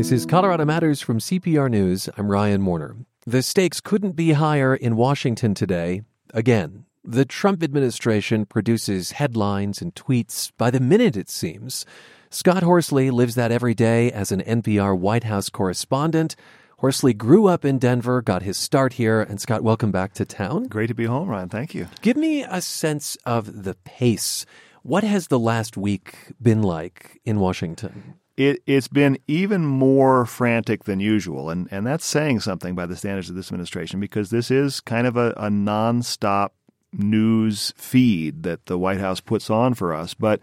This is Colorado Matters from CPR News. I'm Ryan Warner. The stakes couldn't be higher in Washington today. Again, the Trump administration produces headlines and tweets by the minute, it seems. Scott Horsley lives that every day as an NPR White House correspondent. Horsley grew up in Denver, got his start here, and Scott, welcome back to town. Great to be home, Ryan. Thank you. Give me a sense of the pace. What has the last week been like in Washington? It, has been even more frantic than usual, and, and that's saying something by the standards of this administration because this is kind of a, a nonstop news feed that the White House puts on for us. But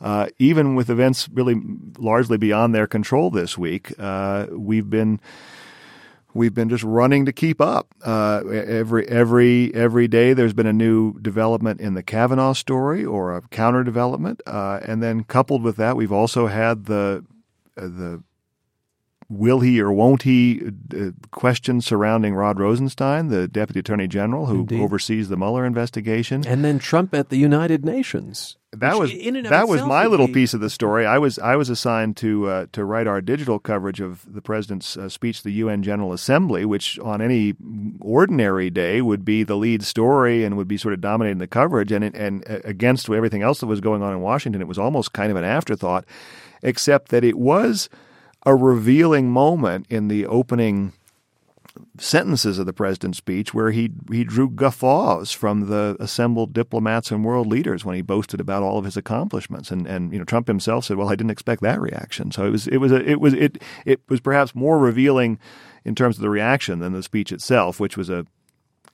uh, even with events really largely beyond their control this week, uh, we've been we've been just running to keep up. Uh, every every every day, there's been a new development in the Kavanaugh story or a counter development, uh, and then coupled with that, we've also had the the will he or won't he uh, question surrounding Rod Rosenstein, the Deputy Attorney General who Indeed. oversees the Mueller investigation, and then Trump at the United Nations. That was that was my little be... piece of the story. I was I was assigned to uh, to write our digital coverage of the president's uh, speech to the UN General Assembly, which on any ordinary day would be the lead story and would be sort of dominating the coverage. And and uh, against everything else that was going on in Washington, it was almost kind of an afterthought except that it was a revealing moment in the opening sentences of the president's speech where he he drew guffaws from the assembled diplomats and world leaders when he boasted about all of his accomplishments. And and you know Trump himself said well I didn't expect that reaction. So it was it was a, it was it it was perhaps more revealing in terms of the reaction than the speech itself which was a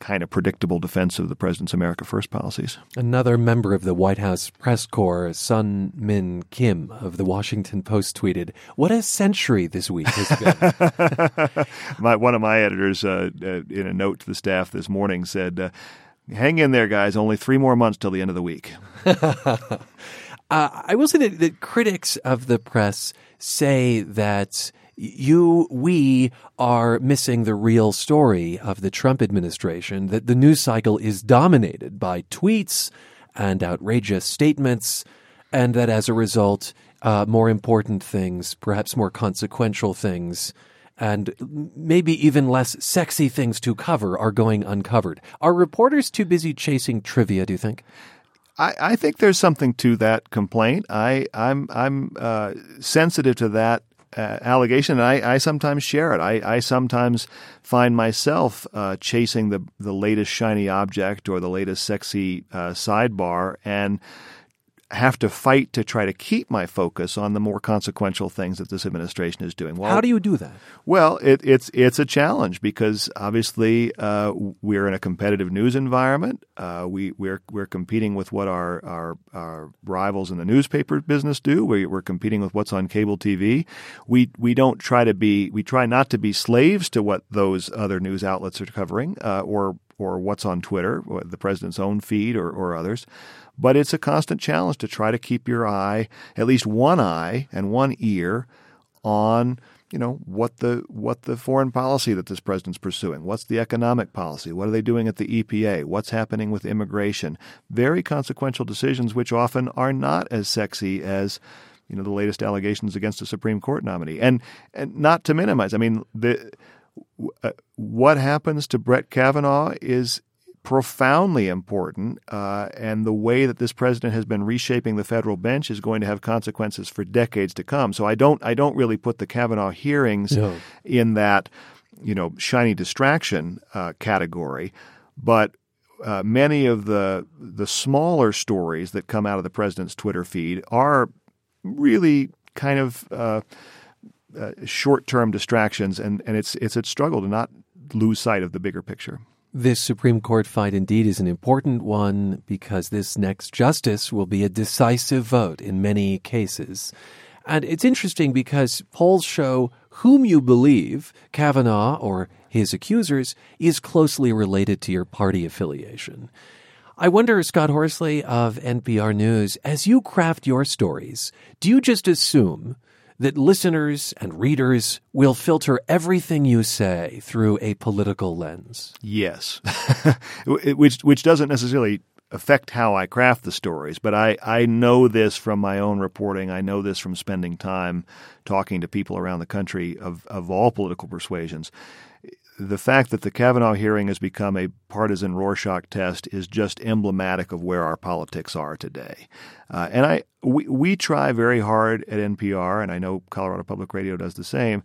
kind of predictable defense of the president's America First policies. Another member of the White House press corps, Seung Min Kim of the Washington Post, tweeted, "What a century this week has been." my, one of my editors, uh, uh, in a note to the staff this morning, said. Uh, Hang in there, guys. Only three more months till the end of the week. uh, I will say that, that critics of the press say that you, we are missing the real story of the Trump administration, that the news cycle is dominated by tweets and outrageous statements, and that as a result, uh, more important things, perhaps more consequential things, and maybe even less sexy things to cover are going uncovered. Are reporters too busy chasing trivia, do you think? I, I think there's something to that complaint. I, I'm I'm uh, sensitive to that uh, allegation, and I, I, sometimes share it. I, I sometimes find myself uh, chasing the the latest shiny object or the latest sexy uh, sidebar, and have to fight to try to keep my focus on the more consequential things that this administration is doing. Well, How do you do that? Well, it, it's it's a challenge because obviously uh, we're in a competitive news environment. Uh, we we're we're competing with what our, our, our rivals in the newspaper business do. We, we're competing with what's on cable TV. We we don't try to be we try not to be slaves to what those other news outlets are covering uh, or or what's on Twitter, the president's own feed or, or others. But it's a constant challenge to try to keep your eye, at least one eye and one ear, on you know what the what the foreign policy that this president's pursuing. What's the economic policy? What are they doing at the EPA what's happening with immigration? Very consequential decisions which often are not as sexy as you know the latest allegations against a Supreme Court nominee. And and not to minimize I mean the uh, what happens to Brett Kavanaugh is profoundly important, uh, and the way that this president has been reshaping the federal bench is going to have consequences for decades to come. So I don't I don't really put the Kavanaugh hearings no. in that you know shiny distraction uh, category, but uh, many of the the smaller stories that come out of the president's Twitter feed are really kind of uh, uh, short-term distractions, and, and it's it's a struggle to not lose sight of the bigger picture. This Supreme Court fight indeed is an important one because this next justice will be a decisive vote in many cases. And it's interesting because polls show whom you believe, Kavanaugh or his accusers, is closely related to your party affiliation. I wonder, Scott Horsley of NPR News, as you craft your stories, do you just assume that listeners and readers will filter everything you say through a political lens. Yes, which which doesn't necessarily affect how I craft the stories, but I, I know this from my own reporting. I know this from spending time talking to people around the country of, of all political persuasions. The fact that the Kavanaugh hearing has become a partisan Rorschach test is just emblematic of where our politics are today. Uh, and I we, we try very hard at NPR, and I know Colorado Public Radio does the same,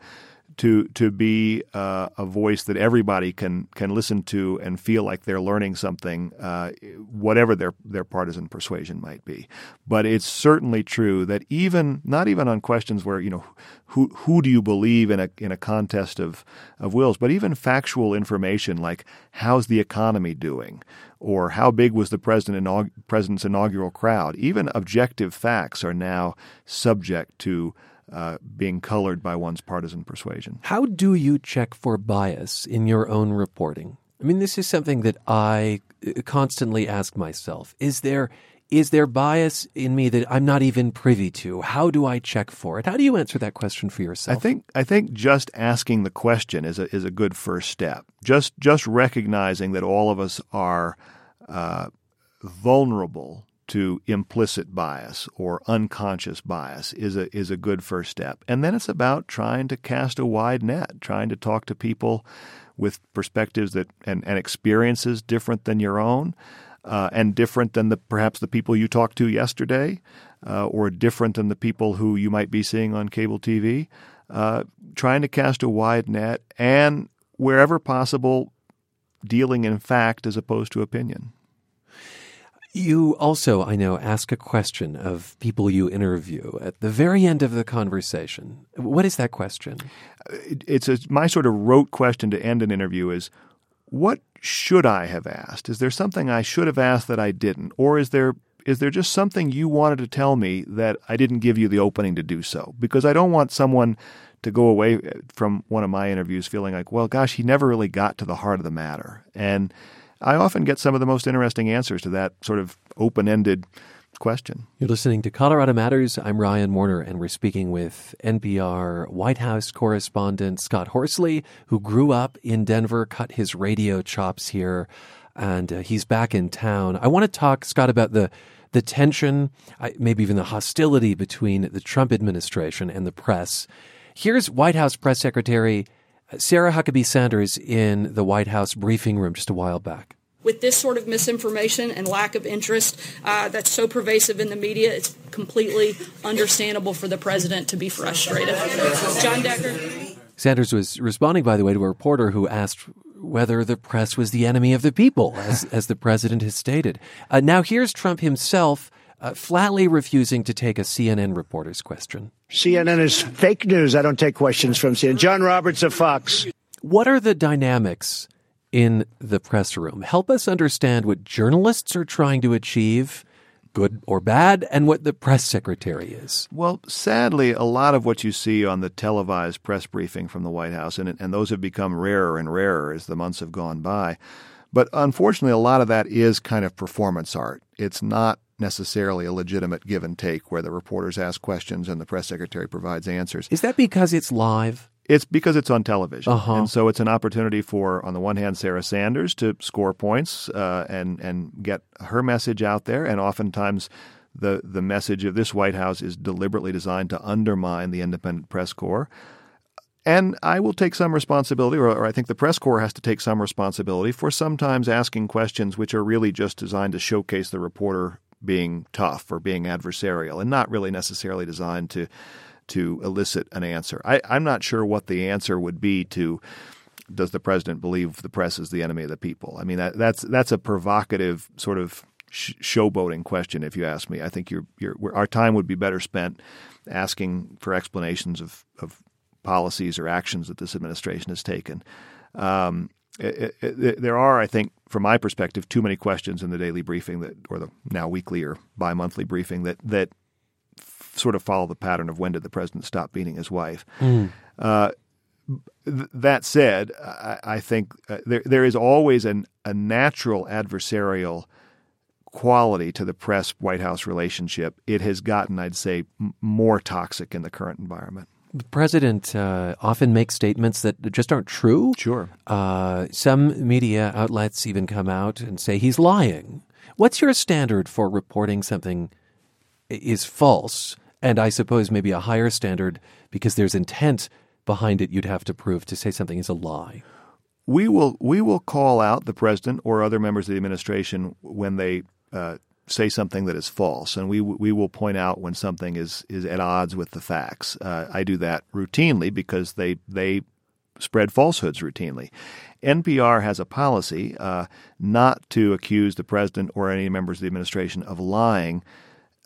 to to be uh, a voice that everybody can can listen to and feel like they're learning something, uh, whatever their their partisan persuasion might be. But it's certainly true that even not even on questions where you know who who do you believe in a in a contest of of wills, but even factual information like how's the economy doing or how big was the president president's inaugural crowd, even objective facts are now subject to uh, being colored by one's partisan persuasion. How do you check for bias in your own reporting? I mean, this is something that I uh, constantly ask myself. Is there is there bias in me that I'm not even privy to? How do I check for it? How do you answer that question for yourself? I think I think just asking the question is a is a good first step. Just just recognizing that all of us are uh, vulnerable to implicit bias or unconscious bias is a is a good first step. And then it's about trying to cast a wide net, trying to talk to people with perspectives that and, and experiences different than your own, uh, and different than the perhaps the people you talked to yesterday, uh, or different than the people who you might be seeing on cable TV. Uh, trying to cast a wide net and wherever possible, dealing in fact as opposed to opinion. You also, I know, ask a question of people you interview at the very end of the conversation. What is that question? Uh, it's a, my sort of rote question to end an interview is what should I have asked? Is there something I should have asked that I didn't? Or is there is there just something you wanted to tell me that I didn't give you the opening to do so? Because I don't want someone to go away uh, from one of my interviews feeling like, well, gosh, he never really got to the heart of the matter. And I often get some of the most interesting answers to that sort of open ended question. You're listening to Colorado Matters. I'm Ryan Warner, and we're speaking with NPR White House correspondent Scott Horsley, who grew up in Denver, cut his radio chops here, and uh, he's back in town. I want to talk, Scott, about the the tension, maybe even the hostility between the Trump administration and the press. Here's White House Press Secretary Sarah Huckabee Sanders in the White House briefing room just a while back. With this sort of misinformation and lack of interest uh, that's so pervasive in the media, it's completely understandable for the president to be frustrated. John Decker. Sanders was responding, by the way, to a reporter who asked whether the press was the enemy of the people, as, as the president has stated. Uh, now, here's Trump himself uh, flatly refusing to take a CNN reporter's question. CNN is fake news. I don't take questions from CNN. John Roberts of Fox. What are the dynamics in the press room? Help us understand what journalists are trying to achieve, good or bad, and what the press secretary is. Well, sadly, a lot of what you see on the televised press briefing from the White House, and, and those have become rarer and rarer as the months have gone by. But unfortunately, a lot of that is kind of performance art. It's not necessarily a legitimate give and take where the reporters ask questions and the press secretary provides answers. Is that because it's live? It's because it's on television, uh-huh. and so it's an opportunity for, on the one hand, Sarah Sanders to score points uh, and and get her message out there, and oftentimes. The, the message of this White House is deliberately designed to undermine the independent press corps. And I will take some responsibility, or, or, I think the press corps has to take some responsibility for sometimes asking questions which are really just designed to showcase the reporter being tough or being adversarial and not really necessarily designed to to elicit an answer. I, I'm not sure what the answer would be to does the president believe the press is the enemy of the people? I mean that, that's that's a provocative sort of sh- showboating question, if you ask me. I think you're, you're, our time would be better spent asking for explanations of, of policies or actions that this administration has taken. Um, it, it, there are, I think, from my perspective, too many questions in the daily briefing that, or the now weekly or bi-monthly briefing that that f- sort of follow the pattern of when did the president stop beating his wife. Mm. Uh, th- that said, I, I think uh, there there is always an, a natural adversarial quality to the press White House relationship. It has gotten, I'd say, m- more toxic in the current environment. The president uh, often makes statements that just aren't true. Sure. Uh, some media outlets even come out and say he's lying. What's your standard for reporting something is false? And I suppose maybe a higher standard because there's intent behind it you'd have to prove to say something is a lie. We will we will call out the president or other members of the administration when they uh, say something that is false, and we we will point out when something is is at odds with the facts. Uh, I do that routinely because they they spread falsehoods routinely. NPR has a policy uh, not to accuse the president or any members of the administration of lying,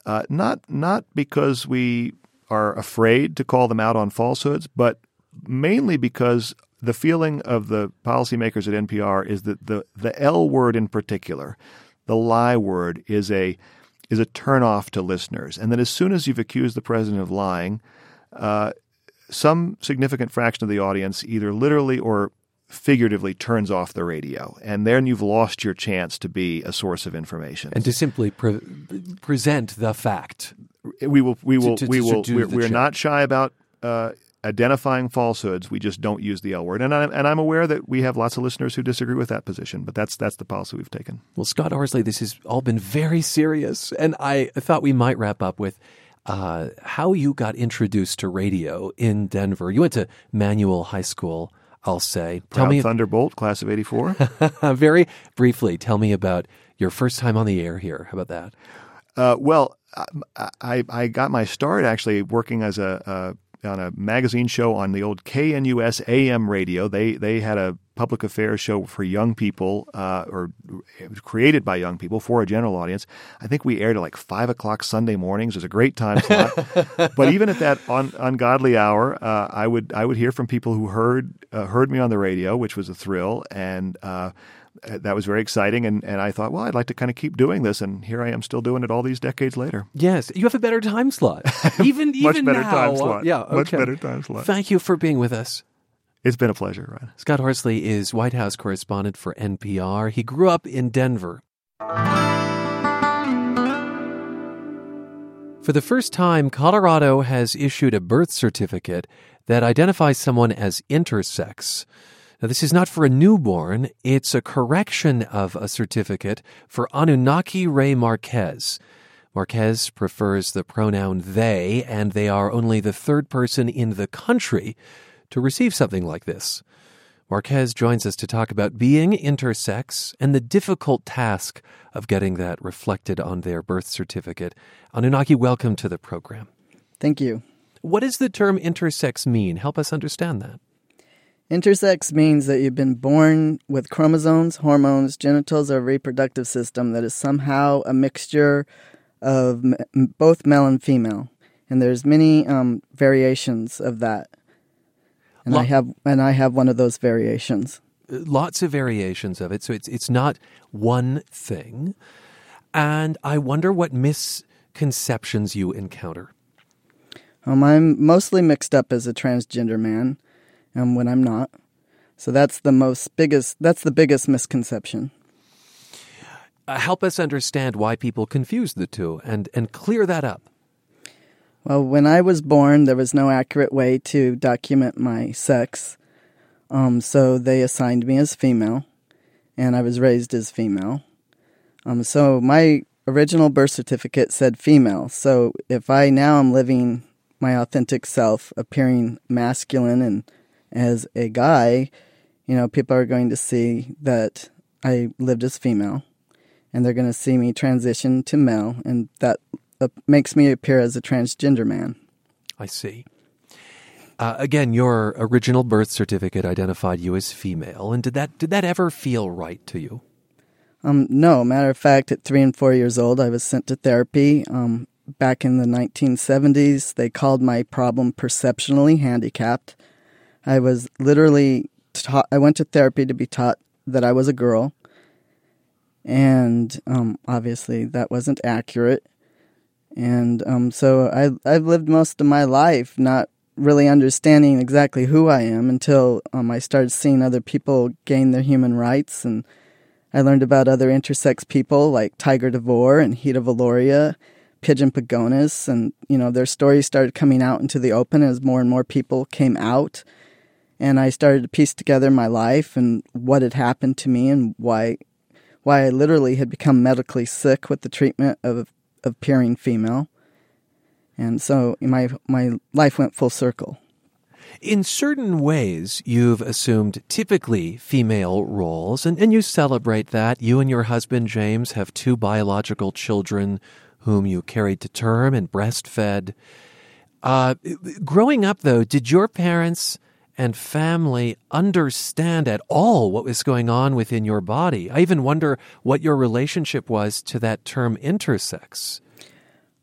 uh, not not because we are afraid to call them out on falsehoods, but mainly because the feeling of the policymakers at NPR is that the the L word in particular, the lie word, is a is a turnoff to listeners, and that as soon as you've accused the president of lying, uh, some significant fraction of the audience either literally or figuratively turns off the radio, and then you've lost your chance to be a source of information and to simply pre- present the fact. We will. We will. To, to, we will. to We're, we're not shy about. Uh, identifying falsehoods. We just don't use the L word, and I'm, and I'm aware that we have lots of listeners who disagree with that position. But that's that's the policy we've taken. Well, Scott Horsley, this has all been very serious, and I thought we might wrap up with uh, how you got introduced to radio in Denver. You went to Manual High School. I'll say. Proud tell me Thunderbolt, class of '84. very briefly, tell me about your first time on the air here. How about that? Uh, well, I, I got my start actually working as a, a on a magazine show on the old KNUS AM radio. They they had a public affairs show for young people, uh, or created by young people for a general audience. I think we aired at like five o'clock Sunday mornings. It was a great time slot. but even at that un- ungodly hour, uh, I would I would hear from people who heard uh, heard me on the radio, which was a thrill, and uh, Uh, that was very exciting. And, and I thought, well, I'd like to kind of keep doing this. And here I am still doing it all these decades later. Yes. You have a better time slot. Even, Much even better now. time slot. Yeah. Okay. Much better time slot. Thank you for being with us. It's been a pleasure, Ryan. Scott Horsley is White House correspondent for NPR. He grew up in Denver. For the first time, Colorado has issued a birth certificate that identifies someone as intersex. Now, this is not for a newborn, it's a correction of a certificate for Anunnaki Ray Marquez. Marquez prefers the pronoun they, and they are only the third person in the country to receive something like this. Marquez joins us to talk about being intersex and the difficult task of getting that reflected on their birth certificate. Anunnaki, welcome to the program. Thank you. What does the term intersex mean? Help us understand that. Intersex means that you've been born with chromosomes, hormones, genitals, or reproductive system that is somehow a mixture of m- both male and female. And there's many um, variations of that. And I have and I have one of those variations. Lots of variations of it. So it's it's not one thing. And I wonder what misconceptions you encounter. Um, I'm mostly mixed up as a transgender man um, when I'm not. So that's the most biggest. That's the biggest misconception. Uh, help us understand why people confuse the two and and clear that up. Well, when I was born, there was no accurate way to document my sex. Um, so they assigned me as female, and I was raised as female. Um, so my original birth certificate said female. So if I now am living my authentic self, appearing masculine and as a guy, you know, people are going to see that I lived as female and they're going to see me transition to male, and that uh, makes me appear as a transgender man. I see. Uh, again, your original birth certificate identified you as female, and did that did that ever feel right to you? Um, no. Matter of fact, at three and four years old, I was sent to therapy. Um, back in the 1970s, they called my problem perceptionally handicapped. I was literally taught, I went to therapy to be taught that I was a girl. And um, obviously, that wasn't accurate. And um, so I, I've lived most of my life not really understanding exactly who I am until um, I started seeing other people gain their human rights. And I learned about other intersex people like Tiger DeVore and Hida Viloria, Pidgeon Pagonis. And, you know, their stories started coming out into the open as more and more people came out and I started to piece together my life and what had happened to me and why why I literally had become medically sick with the treatment of of appearing female. And so my my life went full circle. In certain ways, you've assumed typically female roles, and, and you celebrate that. You and your husband, James, have two biological children whom you carried to term and breastfed. Uh, growing up, though, did your parents and family understand at all what was going on within your body? I even wonder what your relationship was to that term intersex.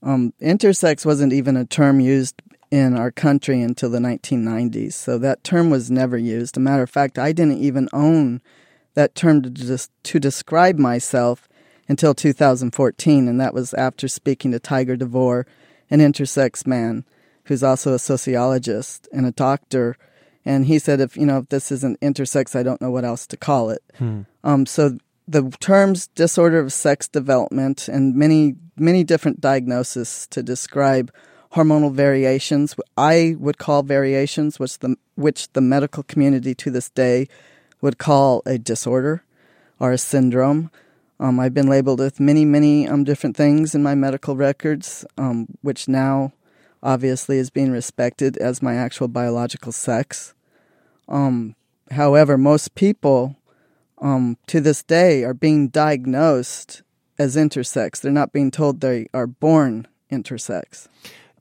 Um, intersex wasn't even a term used in our country until the 1990s, so that term was never used. A matter of fact, I didn't even own that term to, des- to describe myself until 2014, and that was after speaking to Tiger DeVore, an intersex man who's also a sociologist and a doctor. And he said, if you know if this isn't intersex, I don't know what else to call it. Hmm. Um, so the terms disorder of sex development and many many different diagnoses to describe hormonal variations. I would call variations, which the which the medical community to this day would call a disorder or a syndrome. Um, I've been labeled with many, many um, different things in my medical records, um, which now obviously is being respected as my actual biological sex. Um, however, most people um, to this day are being diagnosed as intersex. They're not being told they are born intersex.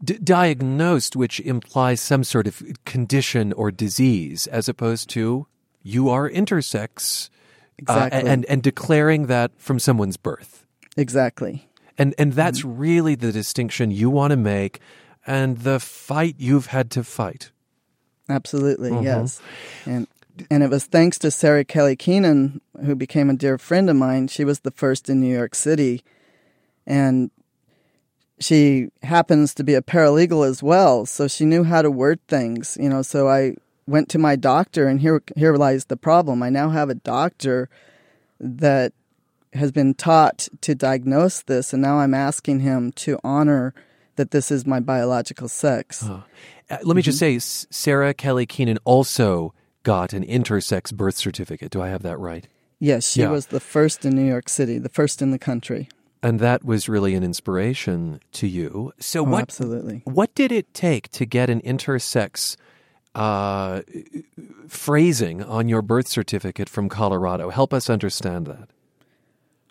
D- diagnosed, which implies some sort of condition or disease, as opposed to you are intersex, exactly. uh, and and declaring that from someone's birth. Exactly. And and that's mm-hmm. really the distinction you want to make, and the fight you've had to fight. Absolutely, mm-hmm. yes. And and it was thanks to Sara Kelly Keenan, who became a dear friend of mine. She was the first in New York City, and she happens to be a paralegal as well, so she knew how to word things. You know, so I went to my doctor, and here here lies the problem. I now have a doctor that has been taught to diagnose this, and now I'm asking him to honor that this is my biological sex. Uh, let me mm-hmm. just say, Sara Kelly Keenan also got an intersex birth certificate. Do I have that right? Yes, she yeah. was the first in New York City, the first in the country. And that was really an inspiration to you. So, oh, what absolutely? What did it take to get an intersex uh, phrasing on your birth certificate from Colorado? Help us understand that.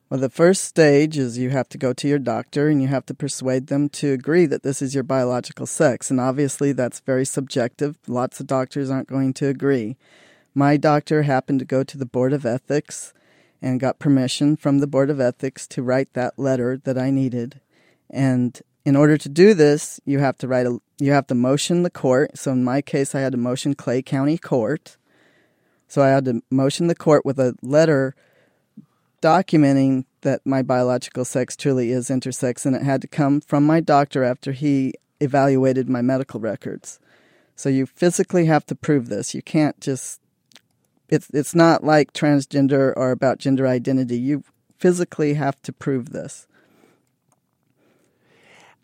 Well, the first stage is you have to go to your doctor and you have to persuade them to agree that this is your biological sex. And obviously, that's very subjective. Lots of doctors aren't going to agree. My doctor happened to go to the Board of Ethics and got permission from the Board of Ethics to write that letter that I needed. And in order to do this, you have to write a you have to motion the court. So in my case, I had to motion Clay County Court. So I had to motion the court with a letter documenting that my biological sex truly is intersex, and it had to come from my doctor after he evaluated my medical records. So you physically have to prove this. You can't just it's it's not like transgender or about gender identity. You physically have to prove this.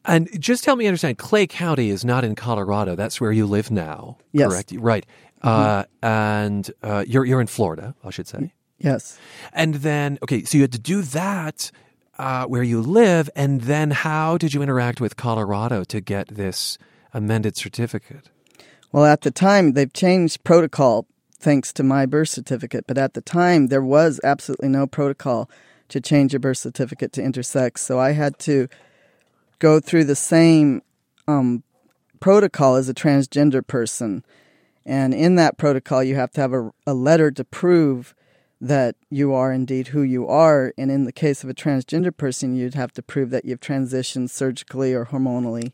And just help me understand, Clay County is not in Colorado. That's where you live now, yes. correct? Right. Mm-hmm. Uh, and uh, you're you're in Florida, I should say. Yes. And then, okay, so you had to do that uh, where you live, and then how did you interact with Colorado to get this amended certificate? Well, at the time, they've changed protocol thanks to my birth certificate, but at the time, there was absolutely no protocol to change your birth certificate to intersex. So I had to go through the same um, protocol as a transgender person. And in that protocol, you have to have a, a letter to prove that you are indeed who you are. And in the case of a transgender person, you'd have to prove that you've transitioned surgically or hormonally.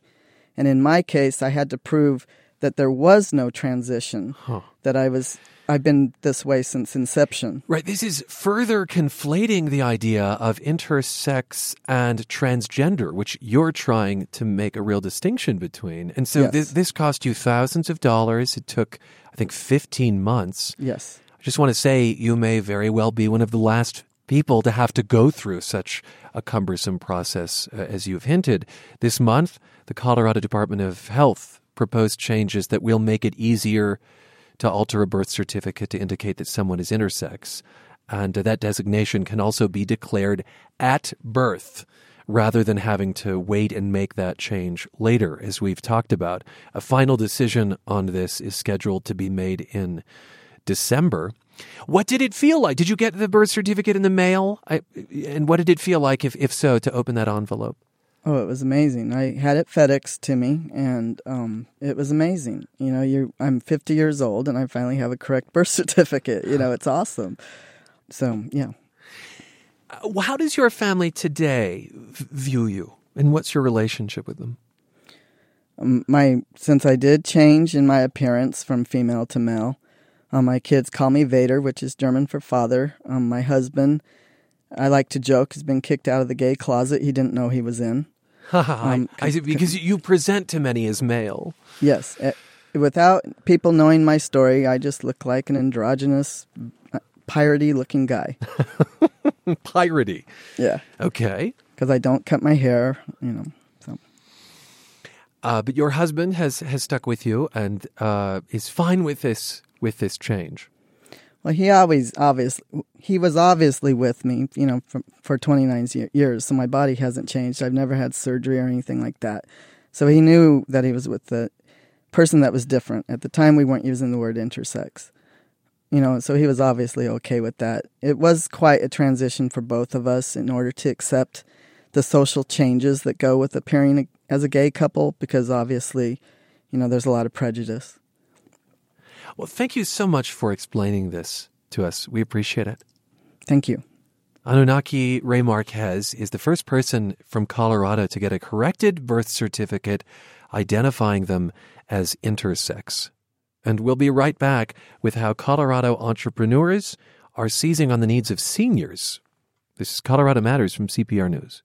And in my case, I had to prove that there was no transition, huh. that I was I've been this way since inception. Right. This is further conflating the idea of intersex and transgender, which you're trying to make a real distinction between. And so yes. this, this cost you thousands of dollars. It took, I think, 15 months. Yes. Just want to say you may very well be one of the last people to have to go through such a cumbersome process uh, as you've hinted. This month, the Colorado Department of Health proposed changes that will make it easier to alter a birth certificate to indicate that someone is intersex. And that designation can also be declared at birth rather than having to wait and make that change later, as we've talked about. A final decision on this is scheduled to be made in December. What did it feel like? Did you get the birth certificate in the mail? I, and what did it feel like, if, if so, to open that envelope? Oh, it was amazing. I had it FedEx to me, and um, it was amazing. You know, you I'm 50 years old, and I finally have a correct birth certificate. You know, it's awesome. So, yeah. Uh, how does your family today view you, and what's your relationship with them? Um, my since I did change in my appearance from female to male, um, my kids call me Vader, which is German for father. Um, my husband, I like to joke, has been kicked out of the gay closet he didn't know he was in. um, I, because you present to many as male. Yes. Uh, without people knowing my story, I just look like an androgynous, uh, piratey looking guy. piratey. Yeah. Okay. Because I don't cut my hair, you know. So. Uh, but your husband has has stuck with you and uh, is fine with this with this change. Well, he always obviously he was obviously with me, you know, for, for 29 years. So my body hasn't changed. I've never had surgery or anything like that. So he knew that he was with the person that was different. At the time, we weren't using the word intersex. You know, so he was obviously okay with that. It was quite a transition for both of us in order to accept the social changes that go with appearing as a gay couple because obviously, you know, there's a lot of prejudice. Well, thank you so much for explaining this to us. We appreciate it. Thank you. Anunnaki Ray Marquez is the first person from Colorado to get a corrected birth certificate identifying them as intersex. And we'll be right back with how Colorado entrepreneurs are seizing on the needs of seniors. This is Colorado Matters from CPR News.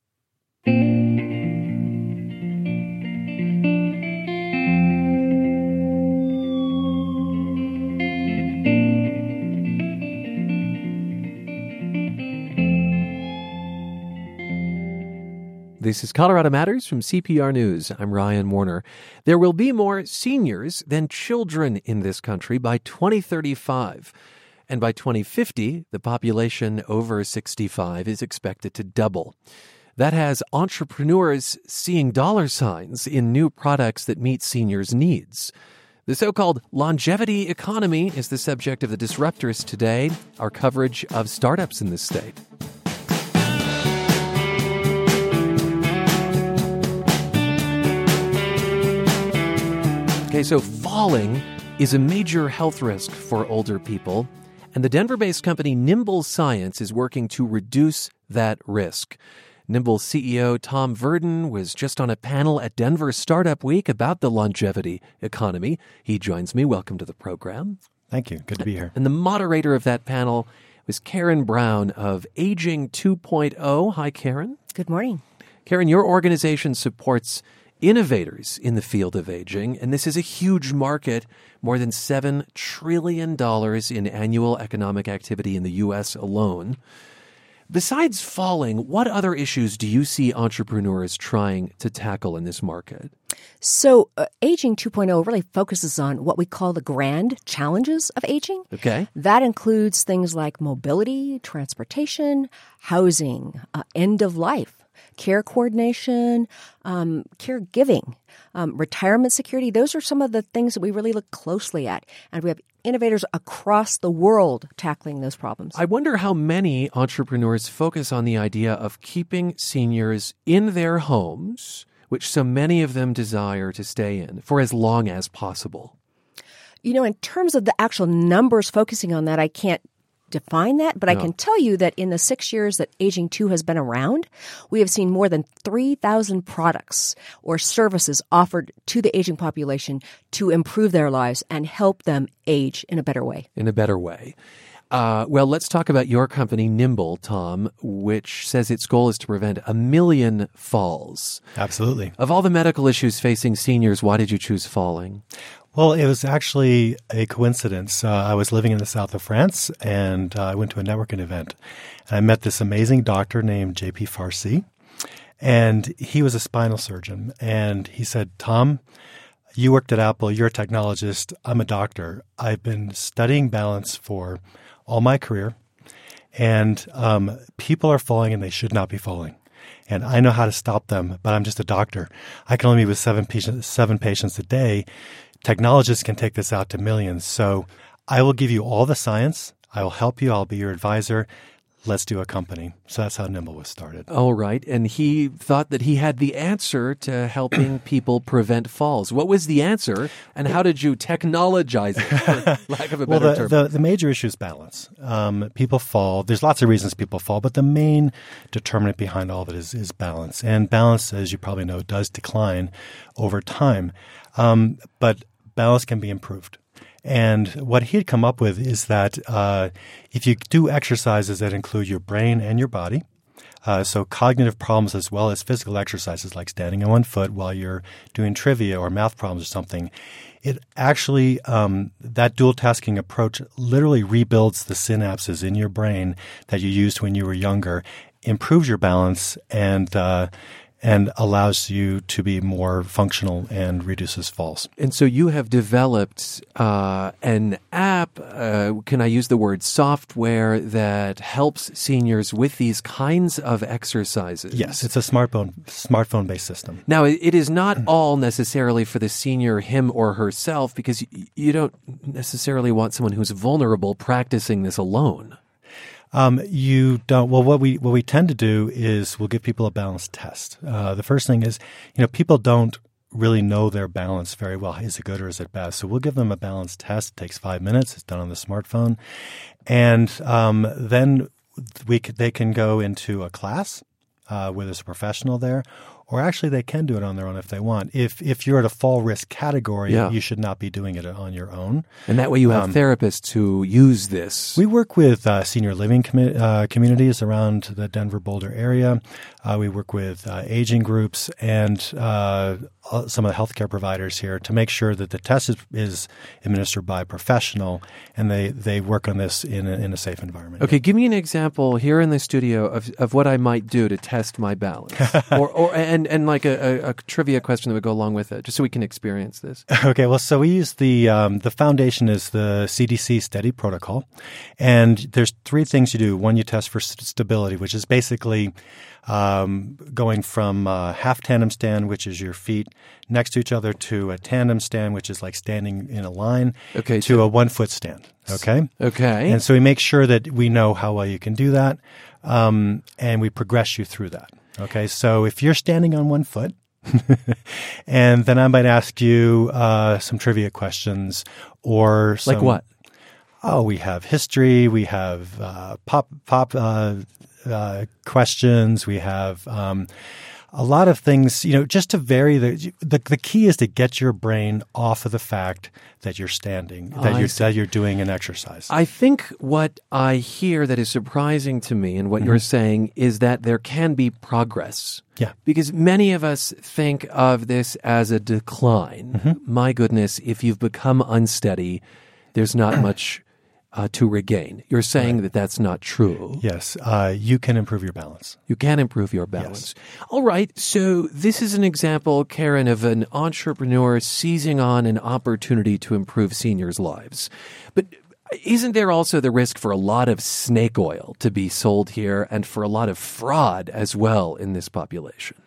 This is Colorado Matters from CPR News. I'm Ryan Warner. There will be more seniors than children in this country by 2035. And by 2050, the population over 65 is expected to double. That has entrepreneurs seeing dollar signs in new products that meet seniors' needs. The so called longevity economy is the subject of the Disruptors today, our coverage of startups in this state. Okay, so falling is a major health risk for older people, and the Denver based company Nimble Science is working to reduce that risk. Nimble CEO Tom Verdin was just on a panel at Denver Startup Week about the longevity economy. He joins me. Welcome to the program. Thank you. Good to be here. And the moderator of that panel was Karen Brown of Aging 2.0. Hi, Karen. Good morning. Karen, your organization supports innovators in the field of aging, and this is a huge market, more than $7 trillion in annual economic activity in the U.S. alone. Besides falling, what other issues do you see entrepreneurs trying to tackle in this market? So, uh, Aging 2.0 really focuses on what we call the grand challenges of aging. Okay. That includes things like mobility, transportation, housing, uh, end of life care coordination, um, caregiving, um, retirement security. Those are some of the things that we really look closely at. And we have innovators across the world tackling those problems. I wonder how many entrepreneurs focus on the idea of keeping seniors in their homes, which so many of them desire to stay in, for as long as possible. You know, in terms of the actual numbers focusing on that, I can't define that, but no. I can tell you that in the six years that Aging 2 has been around, we have seen more than 3,000 products or services offered to the aging population to improve their lives and help them age in a better way. In a better way. Uh, well, let's talk about your company, Nimble, Tom, which says its goal is to prevent a million falls. Absolutely. Of all the medical issues facing seniors, why did you choose falling? Well, it was actually a coincidence. Uh, I was living in the south of France and uh, I went to a networking event. And I met this amazing doctor named JP Farcy. And he was a spinal surgeon. And he said, Tom, you worked at Apple, you're a technologist, I'm a doctor. I've been studying balance for all my career. And um, people are falling and they should not be falling. And I know how to stop them, but I'm just a doctor. I can only meet with seven patients, seven patients a day. Technologists can take this out to millions. So I will give you all the science. I will help you. I'll be your advisor let's do a company. So that's how Nimble was started. All right. And he thought that he had the answer to helping people prevent falls. What was the answer, and how did you technologize it, for lack of a better well, the, term? The, the major issue is balance. Um, people fall. There's lots of reasons people fall, but the main determinant behind all of it is, is balance. And balance, as you probably know, does decline over time. Um, but balance can be improved. And what he had come up with is that uh, if you do exercises that include your brain and your body, uh, so cognitive problems as well as physical exercises like standing on one foot while you're doing trivia or math problems or something, it actually um, that dual tasking approach literally rebuilds the synapses in your brain that you used when you were younger, improves your balance, and uh, and allows you to be more functional and reduces falls. And so you have developed uh, an app, uh, can I use the word software, that helps seniors with these kinds of exercises? Yes, it's a smartphone smartphone based system. Now, it is not all necessarily for the senior, him or herself, because you don't necessarily want someone who's vulnerable practicing this alone. Um, you don't. Well, what we what we tend to do is we'll give people a balance test. Uh, the first thing is, you know, people don't really know their balance very well. Is it good or is it bad? So we'll give them a balance test. It takes five minutes. It's done on the smartphone, and um, then we they can go into a class uh, where there's a professional there, or actually they can do it on their own if they want. If if you're at a fall risk category, Yeah. you should not be doing it on your own. And that way you have therapists who use this. We work with uh, senior living commi- uh, communities around the Denver Boulder area. Uh, we work with uh, aging groups and uh, some of the healthcare providers here to make sure that the test is, is administered by a professional and they, they work on this in a, in a safe environment. Okay, give me an example here in the studio of, of what I might do to test my balance, or, or and and like a, a, a trivia question that would go along with it, just so we can experience this. Okay, well, so we use the um, the foundation is the CDC STEADI protocol, and there's three things you do. One, you test for st- stability, which is basically um, going from uh, half tandem stand, which is your feet next to each other, to a tandem stand, which is like standing in a line, Okay, to a one foot stand. Okay, Okay, and so we make sure that we know how well you can do that, um, and we progress you through that. Okay, so if you're standing on one foot, and then I might ask you uh, some trivia questions or some, like what? Oh, we have history. We have uh, pop pop uh, uh, questions. We have um, a lot of things. You know, just to vary the, the the key is to get your brain off of the fact that you're standing, that I you're see. that you're doing an exercise. I think what I hear that is surprising to me and what you're saying is that there can be progress. Yeah. Because many of us think of this as a decline. My goodness, if you've become unsteady, there's not much uh, to regain. You're saying that that's not true. yes, uh, you can improve your balance. You can improve your balance. All right. So this is an example, Karen, of an entrepreneur seizing on an opportunity to improve seniors' lives. But isn't there also the risk for a lot of snake oil to be sold here and for a lot of fraud as well in this population?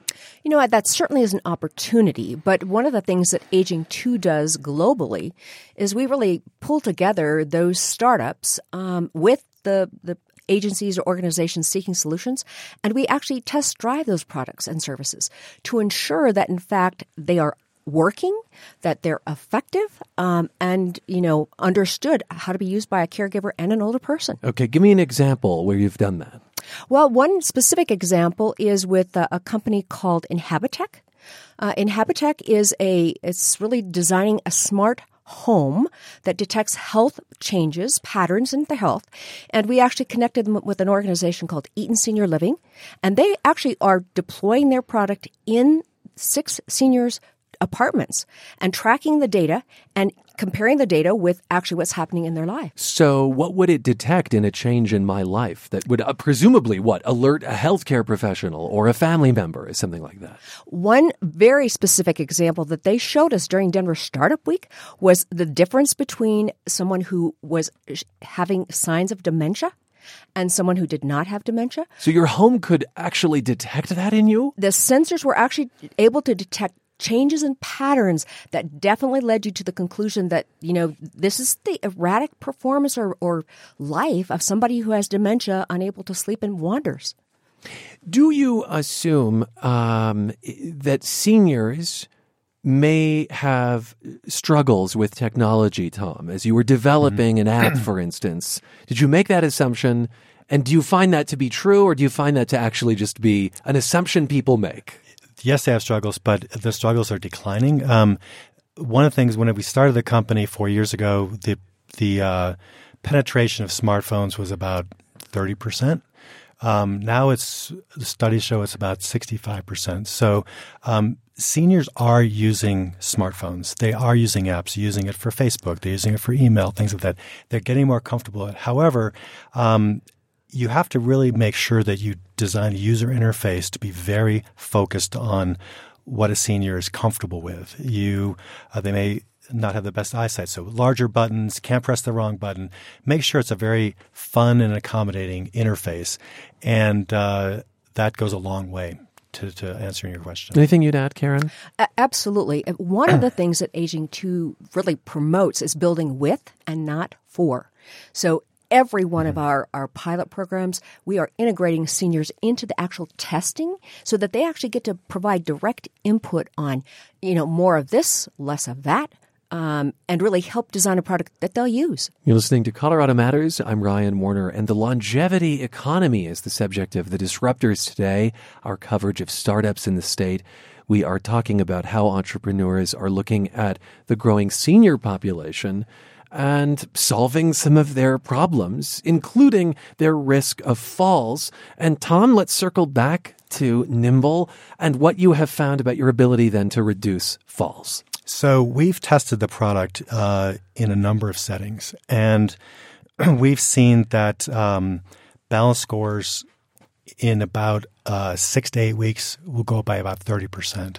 You know? That certainly is an opportunity. But one of the things that Aging 2 does globally is we really pull together those startups um, with the, the agencies or organizations seeking solutions, and we actually test drive those products and services to ensure that, in fact, they are working, that they're effective, um, and you know understood how to be used by a caregiver and an older person. Okay, give me an example where you've done that. Well, one specific example is with uh, a company called Inhabitech. Uh, Inhabitech is a it's really designing a smart home that detects health changes, patterns in the health, and we actually connected them with an organization called Eaton Senior Living, and they actually are deploying their product in six seniors apartments and tracking the data and comparing the data with actually what's happening in their life. So, what would it detect in a change in my life that would uh, presumably what alert a healthcare professional or a family member or something like that? One very specific example that they showed us during Denver Startup Week was the difference between someone who was having signs of dementia and someone who did not have dementia. So your home could actually detect that in you? The sensors were actually able to detect changes in patterns that definitely led you to the conclusion that, you know, this is the erratic performance or, or life of somebody who has dementia, unable to sleep and wanders. Do you assume um, that seniors may have struggles with technology, Tom, as you were developing an app, for instance? Did you make that assumption? And do you find that to be true, or do you find that to actually just be an assumption people make? Yes, they have struggles, but the struggles are declining. Um, one of the things when we started the company four years ago, the the uh, penetration of smartphones was about thirty percent. Um, now it's the studies show it's about sixty five percent. So um, seniors are using smartphones. They are using apps, using it for Facebook. They're using it for email, things like that. They're getting more comfortable. However, um, you have to really make sure that you design a user interface to be very focused on what a senior is comfortable with. You, uh, they may not have the best eyesight, so larger buttons, can't press the wrong button. Make sure it's a very fun and accommodating interface, and uh, that goes a long way. To, to answering your question. Anything you'd add, Karen? Uh, absolutely. One of the things that Aging 2 really promotes is building with and not for. So every one of mm-hmm. our, our pilot programs, we are integrating seniors into the actual testing so that they actually get to provide direct input on, you know, more of this, less of that. Um, and really help design a product that they'll use. You're listening to Colorado Matters. I'm Ryan Warner, and the longevity economy is the subject of the disruptors today, our coverage of startups in the state. We are talking about how entrepreneurs are looking at the growing senior population and solving some of their problems, including their risk of falls. And Tom, let's circle back to Nimble and what you have found about your ability then to reduce falls. So we've tested the product uh, in a number of settings, and we've seen that um, balance scores in about uh, six to eight weeks will go up by about 30%.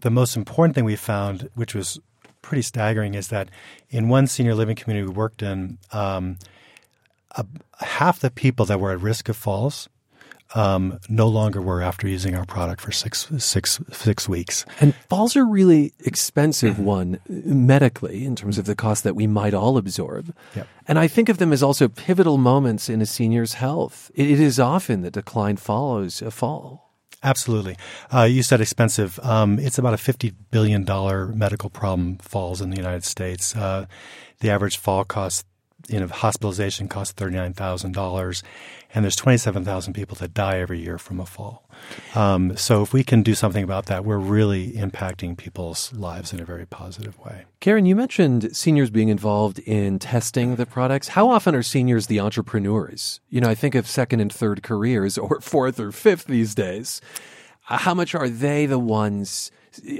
The most important thing we found, which was pretty staggering is that in one senior living community we worked in, um, half the people that were at risk of falls um, no longer were after using our product for six, six, six weeks. And falls are really expensive mm-hmm. one medically in terms of the cost that we might all absorb. Yep. And I think of them as also pivotal moments in a senior's health. it is often that decline follows a fall. Absolutely. Uh, you said expensive. Um, it's about a $50 billion medical problem falls in the United States. Uh, the average fall cost, you know, hospitalization costs $39,000 and there's 27,000 people that die every year from a fall. Um, so if we can do something about that, we're really impacting people's lives in a very positive way. Karen, you mentioned seniors being involved in testing the products. How often are seniors the entrepreneurs? You know, I think of second and third careers or fourth or fifth these days. How much are they the ones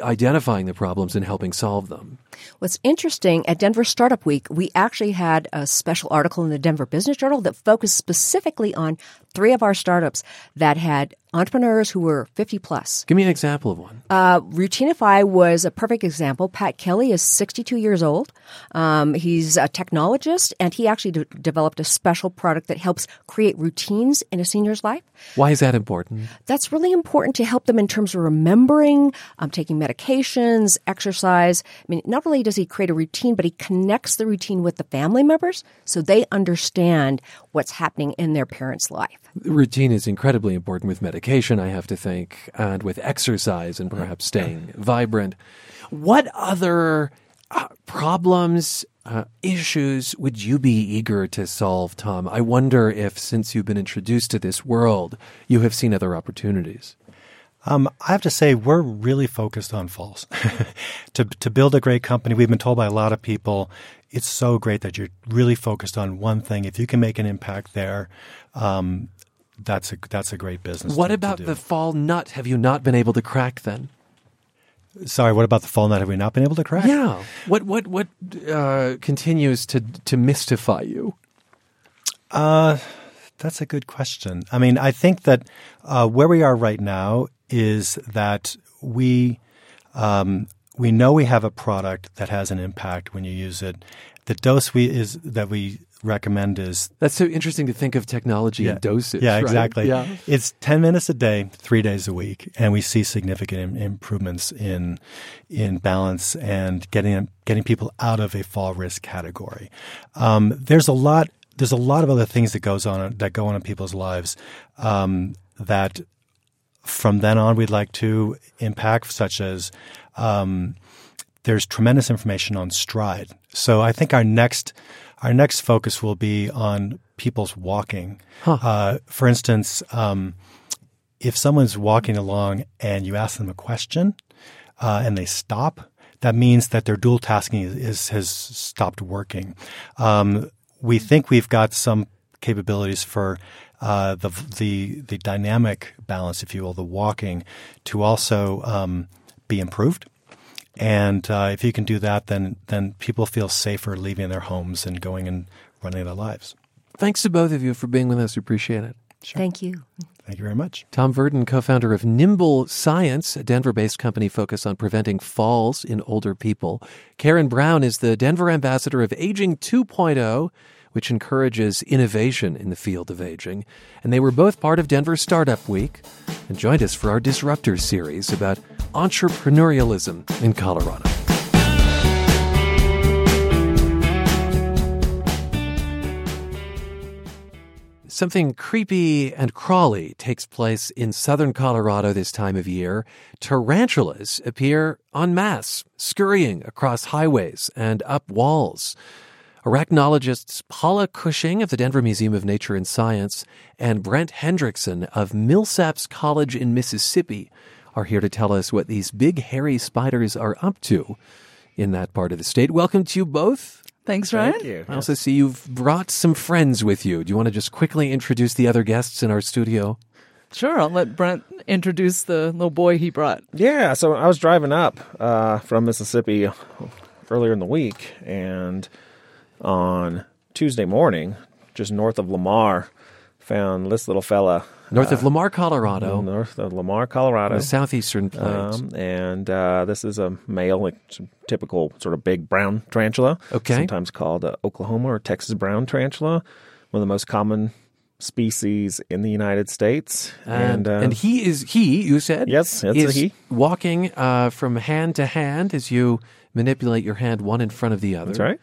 identifying the problems and helping solve them? What's interesting at Denver Startup Week, we actually had a special article in the Denver Business Journal that focused specifically on three of our startups that had entrepreneurs who were 50 plus. Give me an example of one. Uh, Routinify was a perfect example. Pat Kelly is 62 years old. Um, he's a technologist, and he actually d- developed a special product that helps create routines in a senior's life. Why is that important? That's really important to help them in terms of remembering, um, taking medications, exercise. I mean, not only does he create a routine, but he connects the routine with the family members so they understand what's happening in their parent's life. Routine is incredibly important with medication, I have to think, and with exercise and perhaps staying vibrant. What other uh, problems, uh, issues would you be eager to solve, Tom? I wonder if, since you've been introduced to this world, you have seen other opportunities. Um, I have to say, we're really focused on falls. to to build a great company, we've been told by a lot of people, it's so great that you're really focused on one thing. If you can make an impact there, um, that's a that's a great business. What about the fall nut? Have you not been able to crack then? Sorry, what about the fall nut? Have we not been able to crack? Yeah. What what what uh, continues to to mystify you? Uh, that's a good question. I mean, I think that uh, where we are right now is that we um, we know we have a product that has an impact when you use it. The dose we is that we recommend is That's so interesting to think of technology and dosage. Yeah, right? exactly. Yeah. It's 10 minutes a day, 3 days a week, and we see significant improvements in in balance and getting getting people out of a fall risk category. Um, there's a lot there's a lot of other things that goes on that go on in people's lives um, that from then on we'd like to impact, such as um, there's tremendous information on stride. So I think our next our next focus will be on people's walking. Uh, for instance, um, if someone's walking along and you ask them a question uh, and they stop, that means that their dual tasking is, is has stopped working. Um, we think we've got some capabilities for uh, the the the dynamic balance, if you will, the walking, to also um, be improved. And uh, if you can do that, then then people feel safer leaving their homes and going and running their lives. Thanks to both of you for being with us. We appreciate it. Thank you. Thank you very much. Tom Verdon, co founder of Nimble Science, a Denver based company focused on preventing falls in older people. Karen Brown is the Denver ambassador of Aging 2.0, which encourages innovation in the field of aging. And they were both part of Denver Startup Week and joined us for our Disruptors series about entrepreneurialism in Colorado. Something creepy and crawly takes place in southern Colorado this time of year. Tarantulas appear en masse, scurrying across highways and up walls. Arachnologists Paula Cushing of the Denver Museum of Nature and Science and Brent Hendrixson of Millsaps College in Mississippi are here to tell us what these big hairy spiders are up to in that part of the state. Welcome to you both. Thanks, Ryan. Thank you. I also see you've brought some friends with you. Do you want to just quickly introduce the other guests in our studio? Sure, I'll let Brent introduce the little boy he brought. Yeah, so I was driving up uh, from Mississippi earlier in the week, and on Tuesday morning, just north of Lamar, found this little fella. North of Lamar, Colorado, North of Lamar, Colorado. the southeastern plains. Um, and uh, this is a male, like typical sort of big brown tarantula. Okay. Sometimes called uh, Oklahoma or Texas brown tarantula, one of the most common species in the United States. and, uh, and he is he. You said Yes, is he. walking uh, from hand to hand as you manipulate your hand one in front of the other. that's right.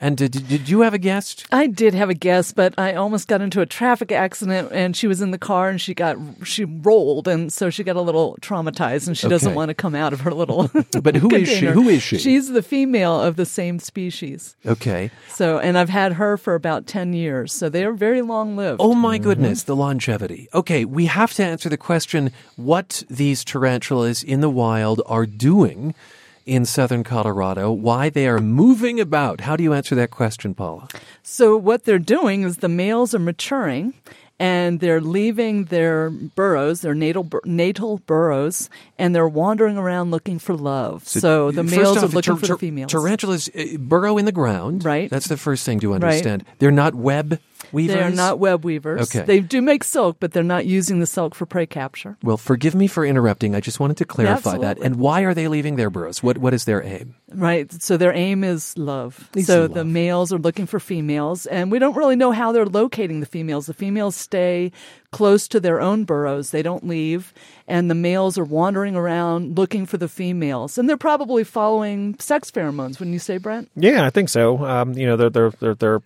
And did, did you have a guest? I did have a guest, but I almost got into a traffic accident and she was in the car and she got she rolled and so she got a little traumatized and she doesn't want to come out of her little But who is she? Who is she? She's the female of the same species. Okay. So and I've had her for about 10 years. So they are very long lived. Oh my mm-hmm. goodness, the longevity. Okay, we have to answer the question what these tarantulas in the wild are doing in southern Colorado, why they are moving about. How do you answer that question, Paula? So what they're doing is the males are maturing and they're leaving their burrows, their natal bur- natal burrows, and they're wandering around looking for love. So, the males off, are looking tar- for tar- the females. Tarantulas uh, burrow in the ground. Right. That's the first thing to understand. They're not web weavers. They're not web weavers. Okay. They do make silk, but they're not using the silk for prey capture. Well, forgive me for interrupting. I just wanted to clarify that. And why are they leaving their burrows? What What is their aim? Right. So their aim is love. Is so love. the males are looking for females, and we don't really know how they're locating the females. The females stay close to their own burrows. They don't leave, and the males are wandering around looking for the females. And they're probably following sex pheromones, wouldn't you say, Brent? Yeah, I think so. Um, you know, they're, they're they're they're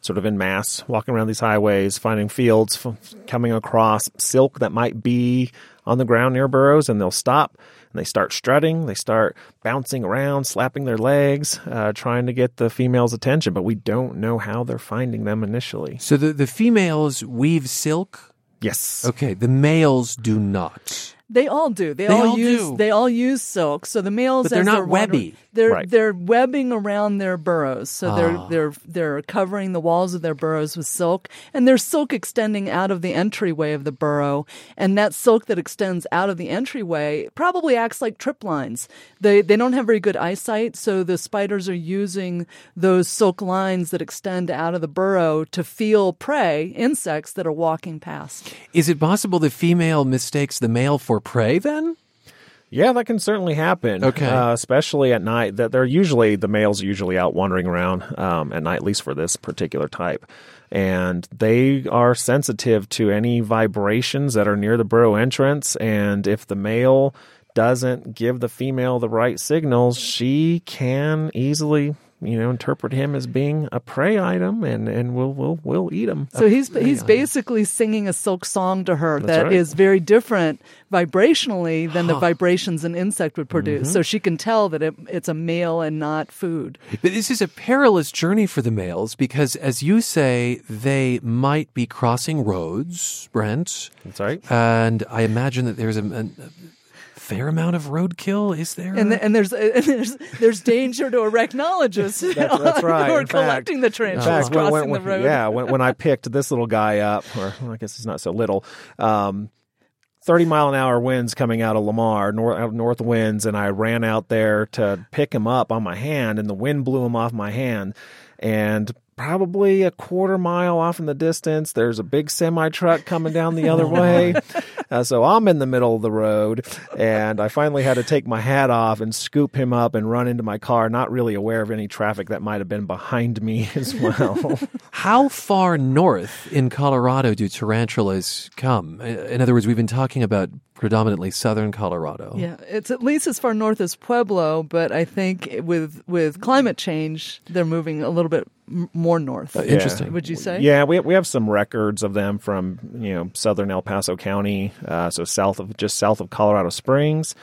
sort of in mass, walking around these highways, finding fields, f- coming across silk that might be on the ground near burrows, and they'll stop and they start strutting. They start bouncing around, slapping their legs, uh, trying to get the female's attention. But we don't know how they're finding them initially. So the, the females weave silk. Yes. Okay. The males do not. They all do. They, They all, all use do. they all use silk. So the males, But they're as not wandering- webby. They're Right. they're webbing around their burrows. So Ah. they're they're they're covering the walls of their burrows with silk, and there's silk extending out of the entryway of the burrow. And that silk that extends out of the entryway probably acts like trip lines. They they don't have very good eyesight, so the spiders are using those silk lines that extend out of the burrow to feel prey, insects that are walking past. Is it possible the female mistakes the male for prey then? Yeah, that can certainly happen. Okay. uh, especially at night. That they're usually the males are usually out wandering around um, at night, at least for this particular type, and they are sensitive to any vibrations that are near the burrow entrance. And if the male doesn't give the female the right signals, she can easily. You know, interpret him as being a prey item, and and we'll we'll we'll eat him. So he's he's basically singing a silk song to her That's that is right. very different vibrationally than the vibrations an insect would produce. Mm-hmm. So she can tell that it, it's a male and not food. But this is a perilous journey for the males because, as you say, they might be crossing roads, Brent. That's right. And I imagine that there's a, a fair amount of roadkill. Is there? And, the, and there's and there's there's danger to arachnologists That's, that's right. who are In fact- collecting the in tarantulas fact, crossing when- the road. Yeah, when, when I picked this little guy up, or well, I guess he's not so little, um, 30 mile an hour winds coming out of Lamar, north, out of north winds, and I ran out there to pick him up on my hand, and the wind blew him off my hand. And probably a quarter mile off in the distance, there's a big semi truck coming down the other way. Uh, so I'm in the middle of the road, and I finally had to take my hat off and scoop him up and run into my car, not really aware of any traffic that might have been behind me as well. How far north in Colorado do tarantulas come? In other words, we've been talking about predominantly southern Colorado. Yeah, it's at least as far north as Pueblo, but I think with with climate change, they're moving a little bit more north. Uh, interesting. Would you say? Yeah, we we have some records of them from you know southern El Paso County, uh, so south of just south of Colorado Springs,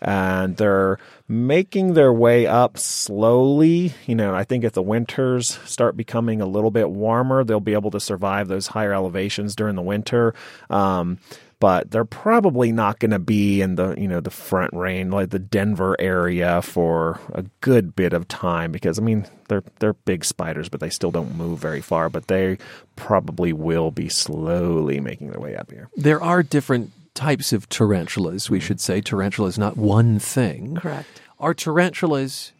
and they're making their way up slowly. You know, I think if the winters start becoming a little bit warmer, they'll be able to survive those higher elevations during the winter. Um, but they're probably not going to be in the you know the front range like the Denver area for a good bit of time because I mean they're they're big spiders but they still don't move very far but they probably will be slowly making their way up here. There are different types of tarantulas, we should say. Tarantula is not one thing. Correct. Are tarantulas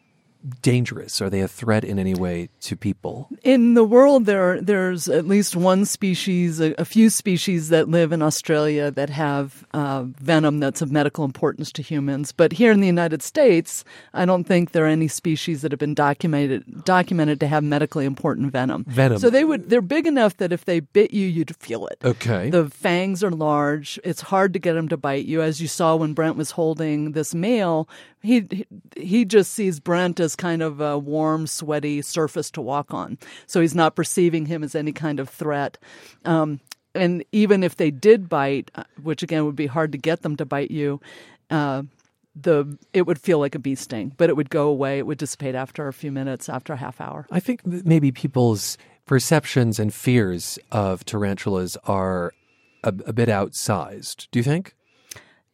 dangerous? Are they a threat in any way to people? In the world, there there's at least one species, a, a few species that live in Australia that have uh, venom that's of medical importance to humans. But here in the United States, I don't think there are any species that have been documented documented to have medically important venom. Venom. So they would they're big enough that if they bit you, you'd feel it. Okay. The fangs are large. It's hard to get them to bite you. As you saw when Brent was holding this male, he he- just sees Brent as kind of a warm, sweaty surface to walk on. So he's not perceiving him as any kind of threat. Um, and even if they did bite, uh, which again would be hard to get them to bite you, uh, the it would feel like a bee sting, but it would go away. It would dissipate after a few minutes, after a half hour. I think maybe people's perceptions and fears of tarantulas are a, a bit outsized. Do you think?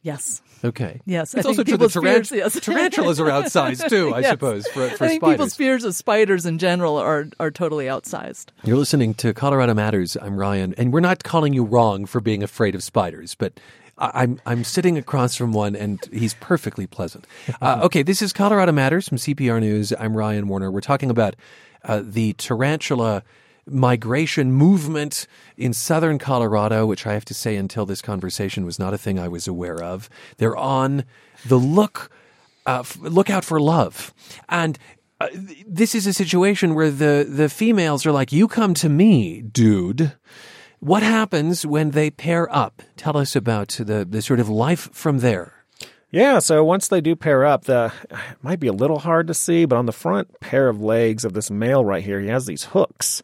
Yes. Okay. Yes, It's think also true that fears- yes. tarantulas are outsized too, I Yes. suppose, for, for I think spiders. people's fears of spiders in general are are totally outsized. You're listening to Colorado Matters. I'm Ryan, and we're not calling you wrong for being afraid of spiders, but I- I'm I'm sitting across from one, and he's perfectly pleasant. Uh, okay, this is Colorado Matters from CPR News. I'm Ryan Warner. We're talking about uh, the tarantula migration movement in southern Colorado, which I have to say, until this conversation was not a thing I was aware of. They're on the look uh, look out for love. And uh, this is a situation where the, the females are like, you come to me, dude. What happens when they pair up? Tell us about the, the sort of life from there. Yeah, so once they do pair up, the it might be a little hard to see, but on the front pair of legs of this male right here, he has these hooks,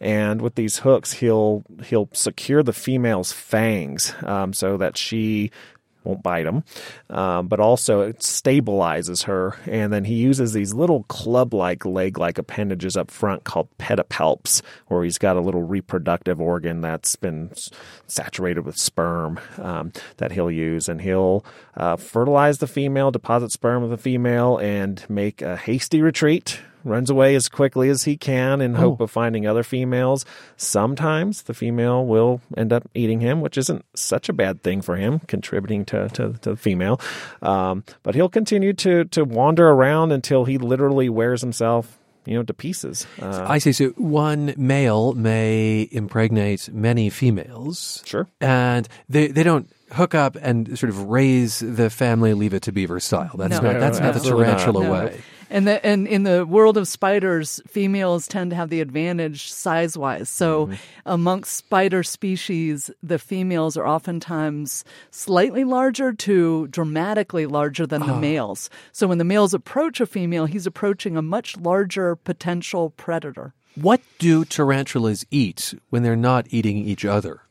and with these hooks, he'll he'll secure the female's fangs um, so that she won't bite him, um, but also it stabilizes her. And then he uses these little club-like leg-like appendages up front called pedipalps, where he's got a little reproductive organ that's been saturated with sperm um, that he'll use, and he'll uh, fertilize the female, deposit sperm with the female, and make a hasty retreat. Runs away as quickly as he can in hope of finding other females. Sometimes the female will end up eating him, which isn't such a bad thing for him, contributing to, to, to the female. Um, but he'll continue to, to wander around until he literally wears himself, you know, to pieces. Uh, I see. So one male may impregnate many females. Sure. And they, they don't hook up and sort of raise the family, leave it to Beaver style. That's No. not that's No, not the absolutely not. tarantula No. way. And the, and in the world of spiders, females tend to have the advantage size wise. So Mm-hmm. amongst spider species, the females are oftentimes slightly larger to dramatically larger than Ah. the males. So when the males approach a female, he's approaching a much larger potential predator. What do tarantulas eat when they're not eating each other?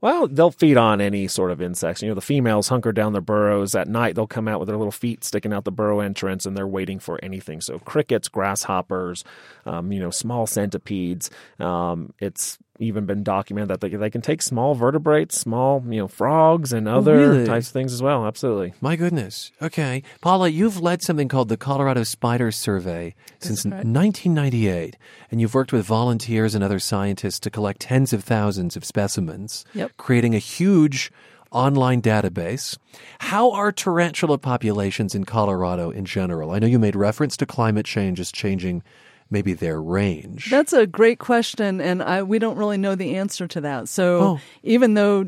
Well, they'll feed on any sort of insects. You know, the females hunker down their burrows at night. They'll come out with their little feet sticking out the burrow entrance, and they're waiting for anything. So crickets, grasshoppers, um, you know, small centipedes. Um, it's even been documented that they, they can take small vertebrates, small you know frogs, and oh, other really? types of things as well. Absolutely. My goodness. Okay. Paula, you've led something called the Colorado Spider Survey since 1998, and you've worked with volunteers and other scientists to collect tens of thousands of specimens, Yep. creating a huge online database. How are tarantula populations in Colorado in general? I know you made reference to climate change as changing maybe their range. That's a great question, and I, we don't really know the answer to that. So Oh. even though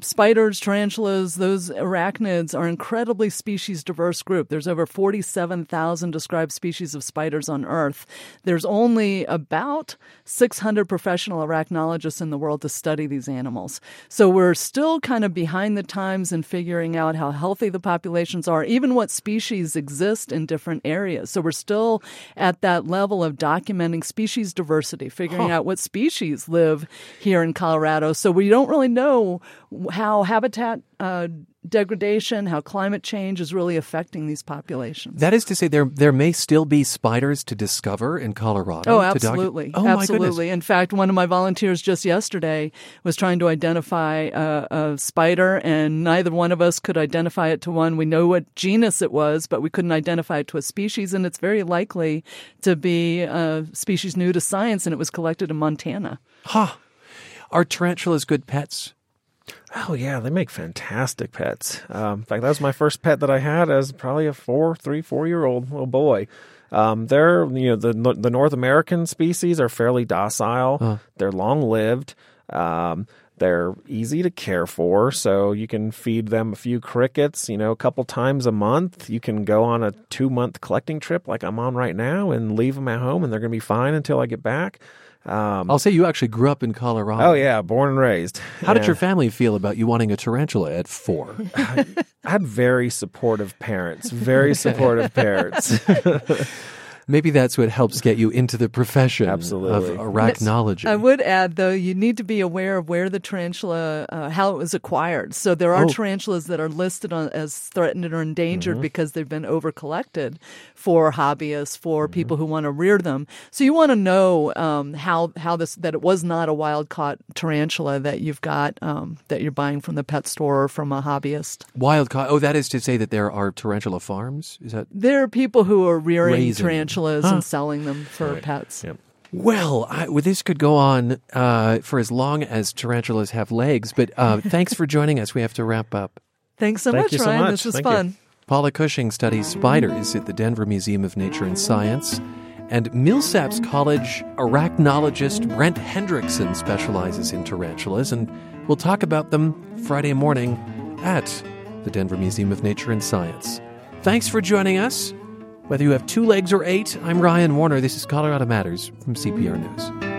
spiders, tarantulas, those arachnids are incredibly species diverse group. There's over 47,000 described species of spiders on Earth. There's only about 600 professional arachnologists in the world to study these animals. So we're still kind of behind the times in figuring out how healthy the populations are, even what species exist in different areas. So we're still at that level of documenting species diversity, figuring out what species live here in Colorado. So we don't really know how habitat uh, degradation, how climate change is really affecting these populations. that is to say, there there may still be spiders to discover in Colorado. Oh, to docu- absolutely. oh, absolutely. In fact, one of my volunteers just yesterday was trying to identify a, a spider, and neither one of us could identify it to one. We know what genus it was, but we couldn't identify it to a species, and it's very likely to be a species new to science, and it was collected in Montana. Huh. Are tarantulas good pets? Oh yeah, they make fantastic pets. Um, in fact, that was my first pet that I had as probably a four, three, four year old little boy. Um, they're you know the the North American species are fairly docile. They're long lived. Um, they're easy to care for, so you can feed them a few crickets, you know, a couple times a month. You can go on a two month collecting trip like I'm on right now and leave them at home, and they're going to be fine until I get back. Um, I'll say you actually grew up in Colorado. oh yeah, born and raised. How did your family feel about you wanting a tarantula at four? I had very supportive parents, very supportive parents. Maybe that's what helps get you into the profession Absolutely. of arachnology. I would add, though, you need to be aware of where the tarantula, uh, how it was acquired. So there are Oh. tarantulas that are listed on, as threatened or endangered Mm-hmm. because they've been over collected for hobbyists, for Mm-hmm. people who want to rear them. So you want to know um, how how this that it was not a wild caught tarantula that you've got um, that you're buying from the pet store or from a hobbyist. Wild caught. Oh, that is to say that there are tarantula farms. Is that? There are people who are rearing Raising them. Tarantulas and selling them for pets. Yep. Well, I, well, this could go on uh, for as long as tarantulas have legs. But uh, thanks for joining us. We have to wrap up. Thanks so Thank much, you so Ryan. much. This was Thank you. fun. Paula Cushing studies spiders at the Denver Museum of Nature and Science. And Millsaps College arachnologist Brent Hendrixson specializes in tarantulas, and we'll talk about them Friday morning at the Denver Museum of Nature and Science. Thanks for joining us. Whether you have two legs or eight, I'm Ryan Warner. This is Colorado Matters from CPR News.